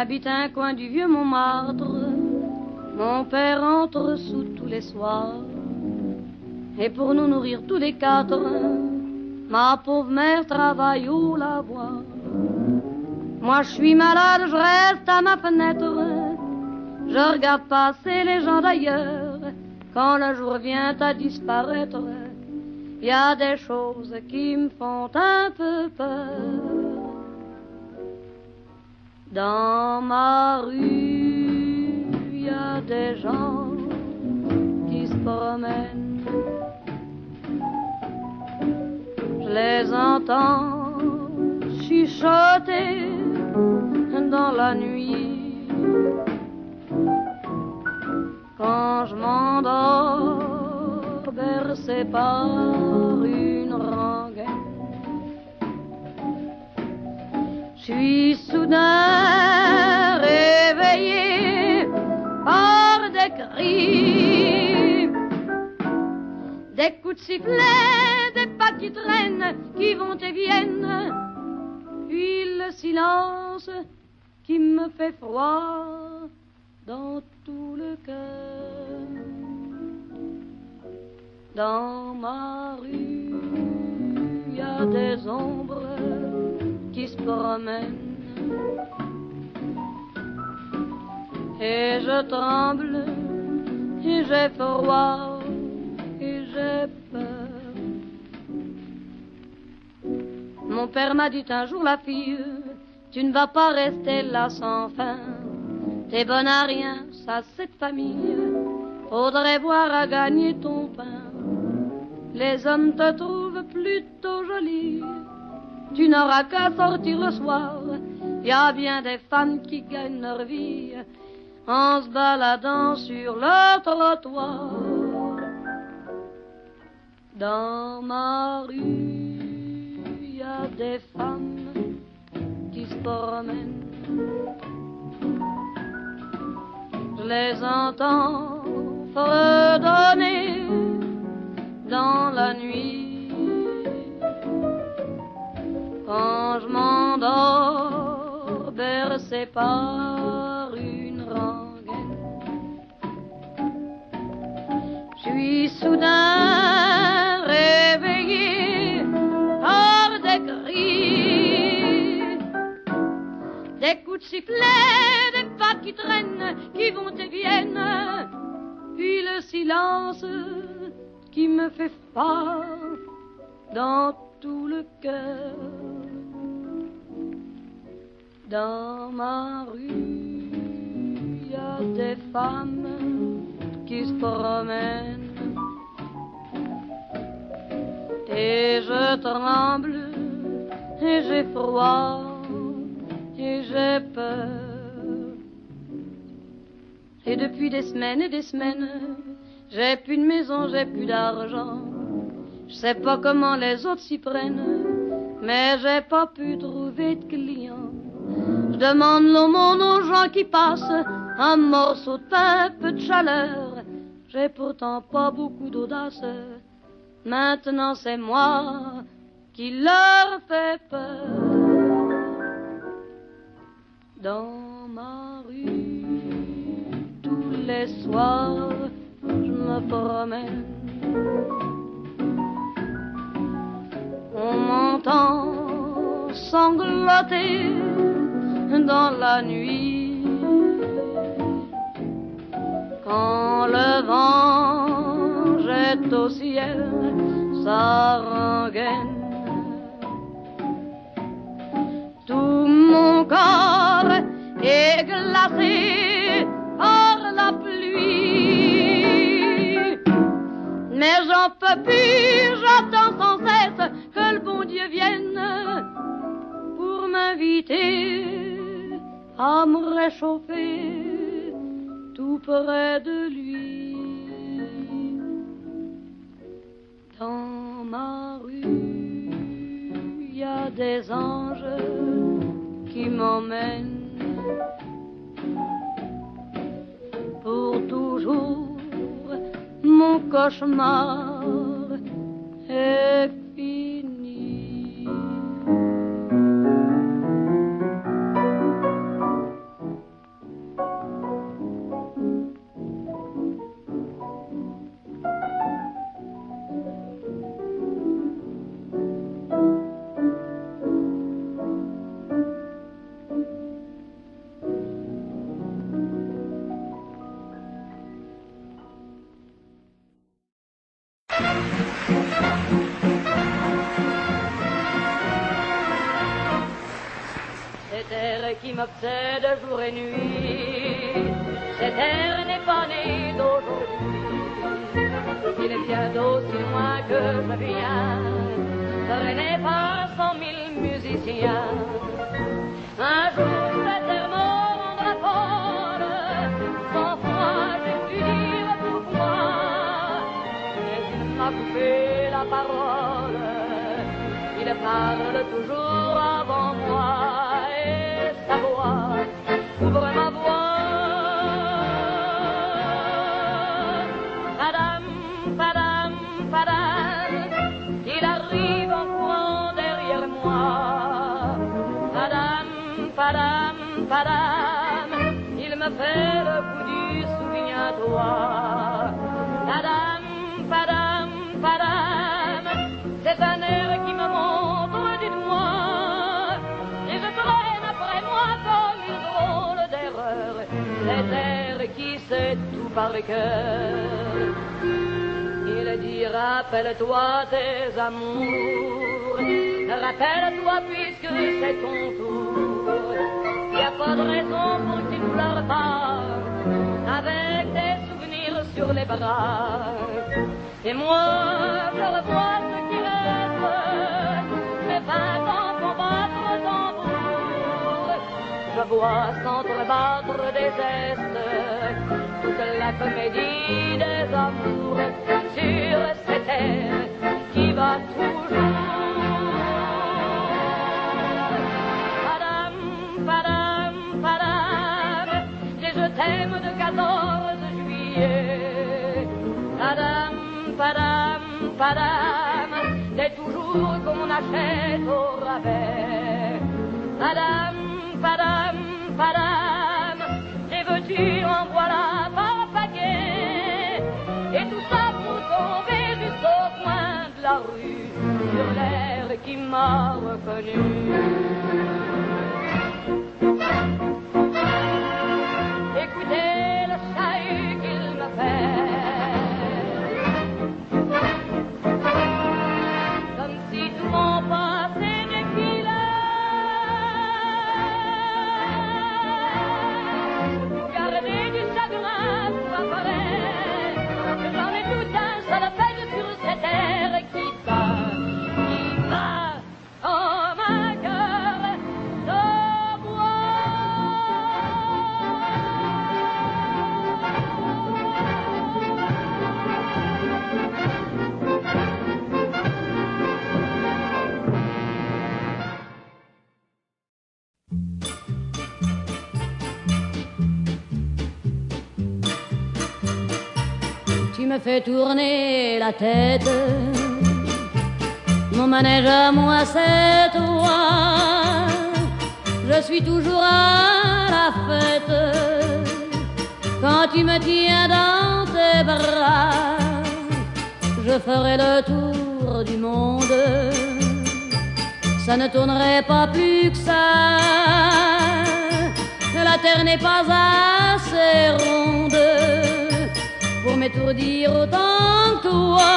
J'habite un coin du vieux Montmartre. Mon père entre sous tous les soirs. Et pour nous nourrir tous les quatre, ma pauvre mère travaille au lavoir. Moi je suis malade, je reste à ma fenêtre. Je regarde passer les gens d'ailleurs. Quand le jour vient à disparaître, il y a des choses qui me font un peu peur. Dans ma rue, il y a des gens qui se promènent. Je les entends chuchoter dans la nuit. Quand je m'endors, bercé par une rengaine, je suis soudain de sifflet, des pas qui traînent, qui vont et viennent, puis le silence qui me fait froid dans tout le cœur. Dans ma rue, il y a des ombres qui se promènent. Et je tremble, et j'ai froid, Mon père m'a dit un jour, la fille, tu ne vas pas rester là sans fin. T'es bonne à rien, ça cette famille. Faudrait voir à gagner ton pain. Les hommes te trouvent plutôt jolie. Tu n'auras qu'à sortir le soir. Y a bien des femmes qui gagnent leur vie en se baladant sur le trottoir. Dans ma rue, des femmes qui se promènent. Je les entends fredonner dans la nuit. Quand je m'endors, bercé par des pas qui traînent, qui vont et viennent, puis le silence qui me fait froid dans tout le cœur. Dans ma rue, il y a des femmes qui se promènent. Et je tremble, et j'ai froid, et j'ai peur. Et depuis des semaines et des semaines, j'ai plus de maison, j'ai plus d'argent. Je sais pas comment les autres s'y prennent, mais j'ai pas pu trouver de clients. Je demande l'aumône aux gens qui passent, un morceau de pain, peu de chaleur. J'ai pourtant pas beaucoup d'audace. Maintenant c'est moi qui leur fais peur. Dans ma rue, tous les soirs, je me promène. On m'entend sangloter dans la nuit. Quand le vent jette au ciel sa rengaine, par la pluie. Mais j'en peux plus, j'attends sans cesse que le bon Dieu vienne pour m'inviter à me réchauffer tout près de lui. Dans ma rue, il y a des anges qui m'emmènent toujours. Mon cauchemar est par le cœur. Il dit rappelle-toi tes amours. Rappelle-toi puisque c'est ton tour. Y a pas de raison pour que tu pleures pas. Avec tes souvenirs sur les bras. Et moi, je revois ce qui reste. Mes vingt ans font battre tambour. Je vois s'entrebattre des la comédie des amours sur cette terre qui va toujours. Padam, padam, padam, j'ai je t'aime de 14 juillet. Padam, padam, padam, c'est toujours qu'on achète au rabais. Padam, padam, padam, les veux-tu en voilà la rue, sur l'air qui m'a reconnu. Fais tourner la tête. Mon manège à moi, c'est toi. Je suis toujours à la fête. Quand tu me tiens dans tes bras, je ferai le tour du monde. Ça ne tournerait pas plus que ça. La terre n'est pas assez ronde m'étourdir autant que toi.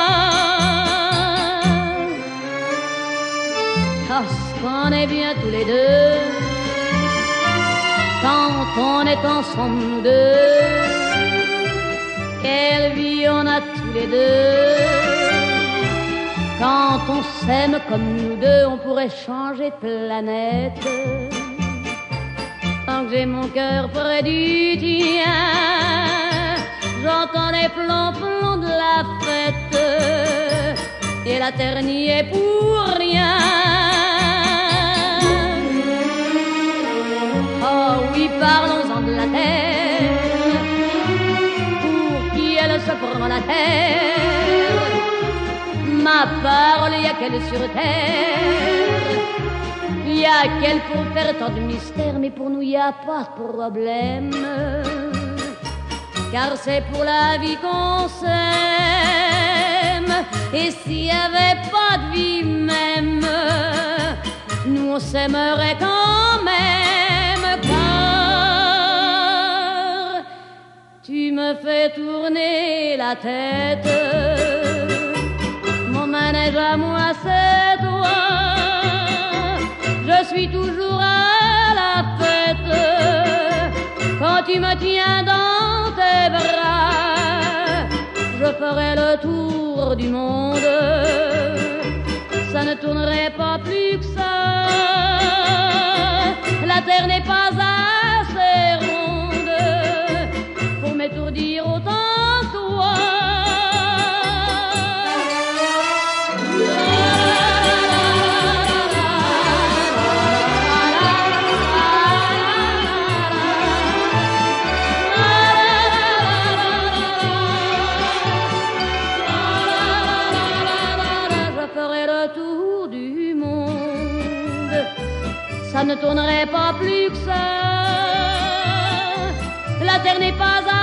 Parce qu'on est bien tous les deux, quand on est ensemble deux, quelle vie on a tous les deux. Quand on s'aime comme nous deux, on pourrait changer de planète. Tant que j'ai mon cœur près du tien, j'entends les plombs de la fête et la terre n'y est pour rien. Oh oui, parlons-en de la terre, pour qui elle se prend la terre? Ma parole, y a qu'elle sur terre. Y a qu'elle pour faire tant de mystères, mais pour nous y a pas de problème car c'est pour la vie qu'on s'aime. Et s'il n'y avait pas de vie même, nous on s'aimerait quand même. Car tu me fais tourner la tête, mon manège à moi, c'est toi. Je suis toujours à la fête quand tu me tiens dans. Je ferai le tour du monde, ça ne tournerait pas plus que ça. La terre n'est pas assez tournerait pas plus que ça. La terre n'est pas assez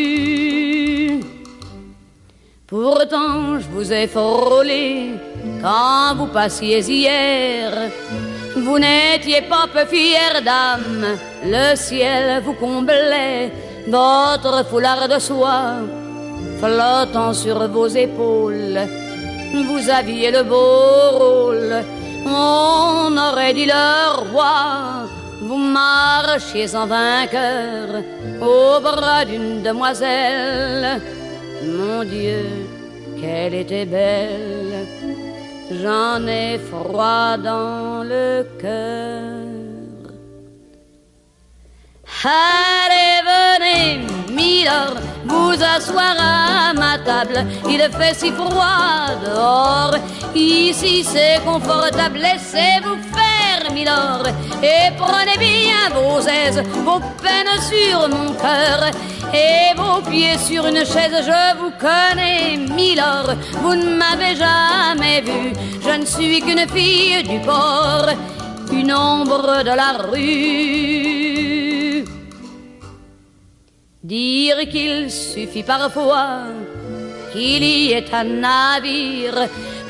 Pourtant, je vous ai frôlé quand vous passiez hier. Vous n'étiez pas peu fière d'âme, le ciel vous comblait, votre foulard de soie flottant sur vos épaules. Vous aviez le beau rôle, on aurait dit le roi. Vous marchiez en vainqueur au bras d'une demoiselle. Mon Dieu, qu'elle était belle. J'en ai froid dans le cœur. Allez, venez, Milord, vous asseoir à ma table. Il fait si froid dehors. Ici c'est confortable, laissez-vous faire, Milord. Et prenez bien vos aises, vos peines sur mon cœur. Et vos pieds sur une chaise, je vous connais, Milord. Vous ne m'avez jamais vu, je ne suis qu'une fille du port, une ombre de la rue. Dire qu'il suffit parfois qu'il y ait un navire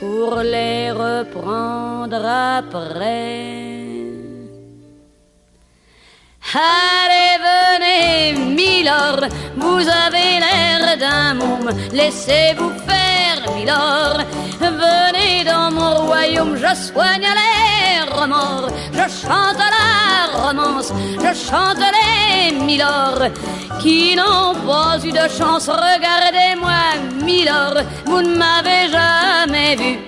pour les reprendre après. Allez, venez, Milord, vous avez l'air d'un môme, laissez-vous faire, Milord. Venez dans mon royaume, je soigne les je chante la romance, je chante les Milord qui n'ont pas eu de chance. Regardez-moi, Milord, vous ne m'avez jamais vu.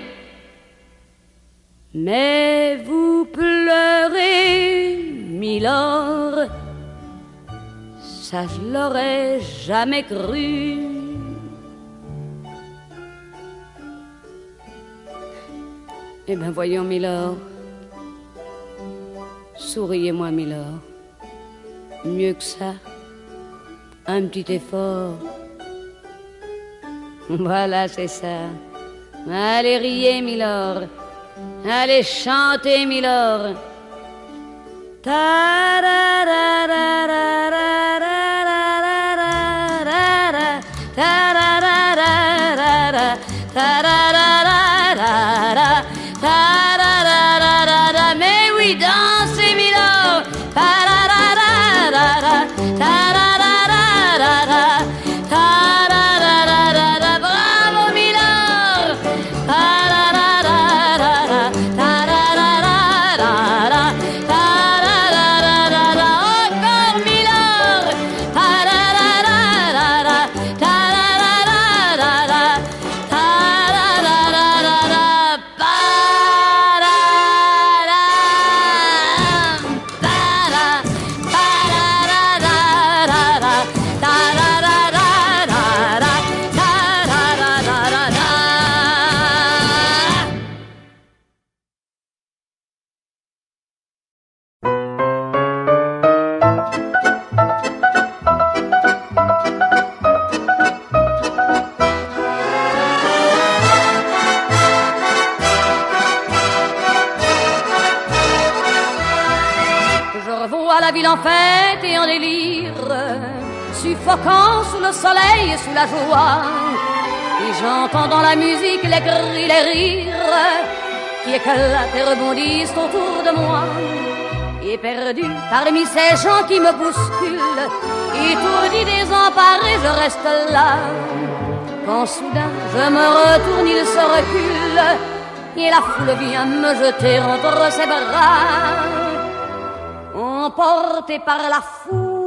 Mais vous pleurez, Milord, ça je l'aurais jamais cru. Eh bien voyons, Milord, souriez-moi, Milord, mieux que ça, un petit effort. Voilà, c'est ça. Allez, riez, Milord. Allez, chantez, Milord. La joie. Et j'entends dans la musique les cris, les rires qui éclatent et rebondissent autour de moi. Et perdu parmi ces gens qui me bousculent, étourdi, désemparé, je reste là. Quand soudain je me retourne, il se recule, et la foule vient me jeter entre ses bras. Emportés par la foule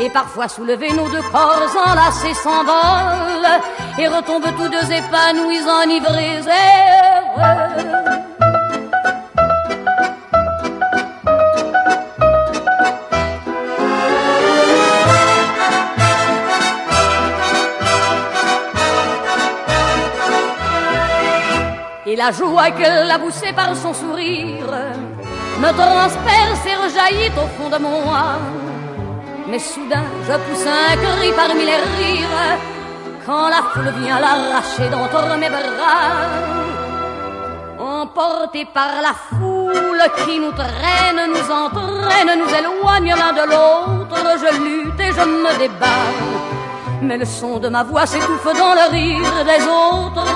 et parfois soulevés, nos deux corps enlacés s'envolent et retombent tous deux épanouis, enivrés. Et la joie qu'elle a poussée par son sourire me transperce et rejaillit au fond de mon âme. Mais soudain, je pousse un cri parmi les rires quand la foule vient l'arracher d'entre mes bras. Emportés par la foule qui nous traîne, nous entraîne, nous éloigne l'un de l'autre, je lutte et je me débat. Mais le son de ma voix s'étouffe dans le rire des autres,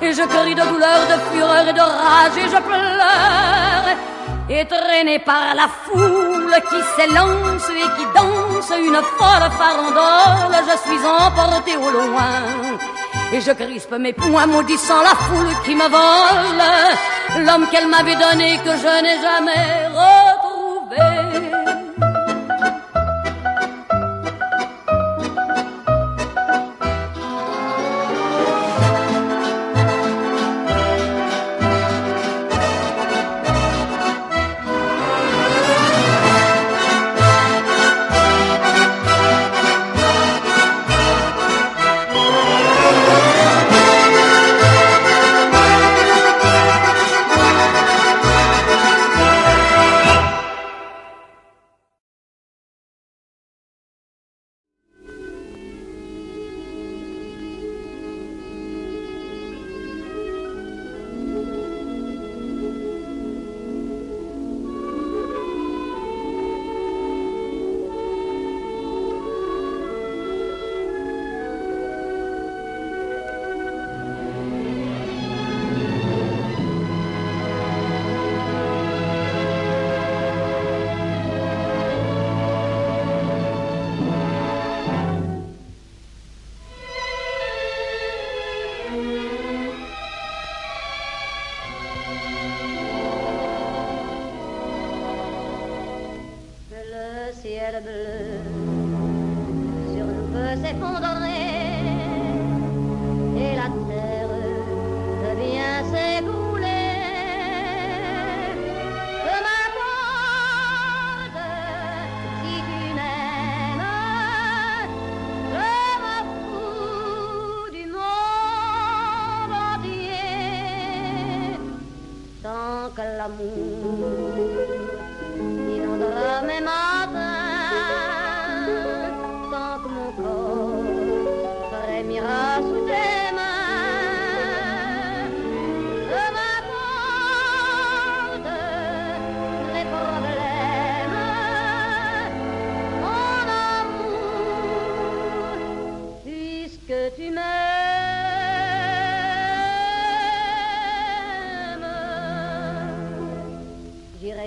et je crie de douleur, de fureur et de rage, et je pleure et traîné par la foule qui s'élance et qui danse une folle farandole, je suis emporté au loin. Et je crispe mes poings maudissant la foule qui me vole, l'homme qu'elle m'avait donné que je n'ai jamais retrouvé.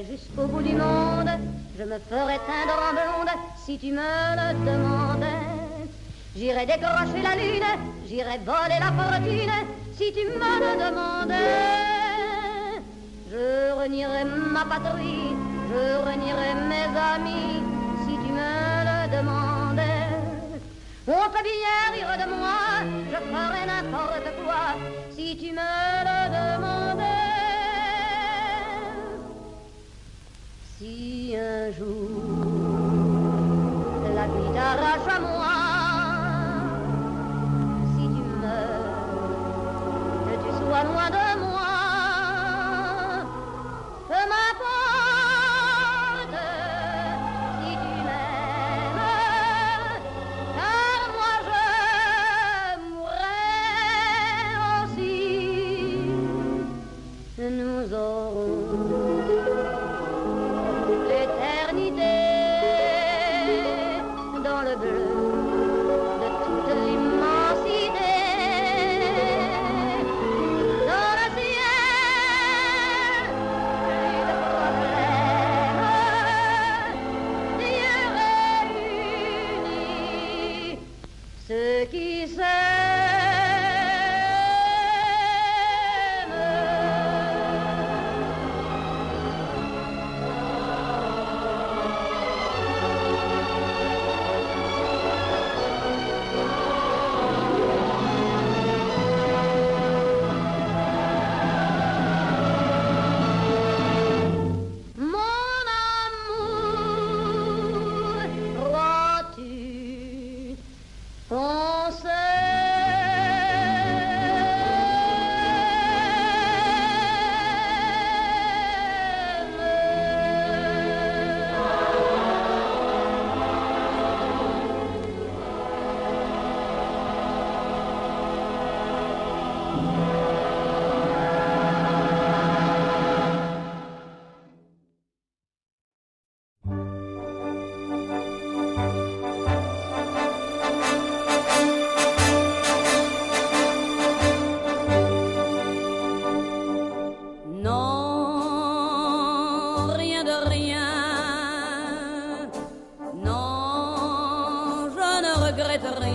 jusqu'au bout du monde. Je me ferais teindre en blonde si tu me le demandais. J'irais décrocher la lune, j'irais voler la fortune si tu me le demandais. Je renierais ma patrie, je renierais mes amis si tu me le demandais. On peut bien de moi, je ferais n'importe quoi si tu me le demandais. Si un jour la vie t'arrache à moi,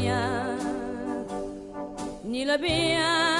Nila ni la.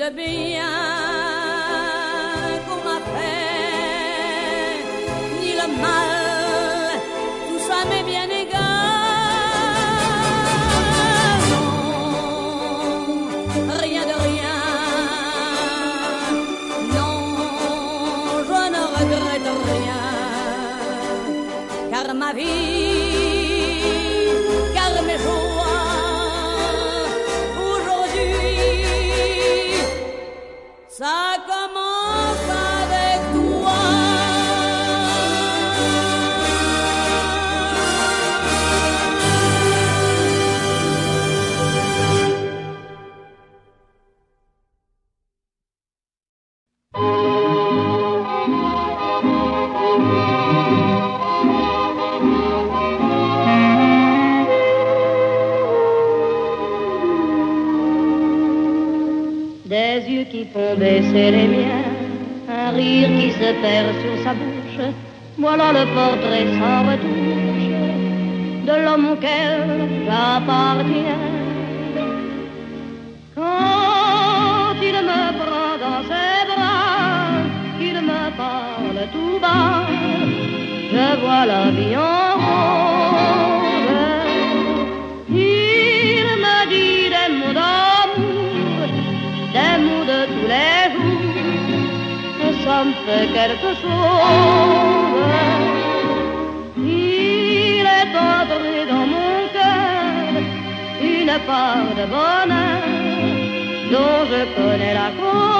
Mira be. a perd sur sa bouche. Voilà le portrait sans retouche de l'homme auquel j'appartiens. Quand il me prend dans ses bras, qu'il me parle tout bas, je vois la vie en rose. Ça me fait quelque chose. Il est entré dans mon cœur une part de bonheur dont je connais la cause.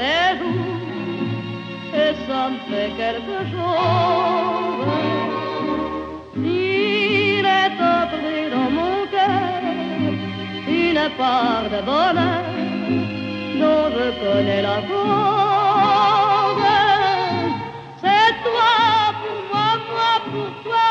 Les jours, et ça me fait quelque chose. Il est entré dans mon cœur une part de bonheur dont je connais la cause. C'est toi pour moi, moi pour toi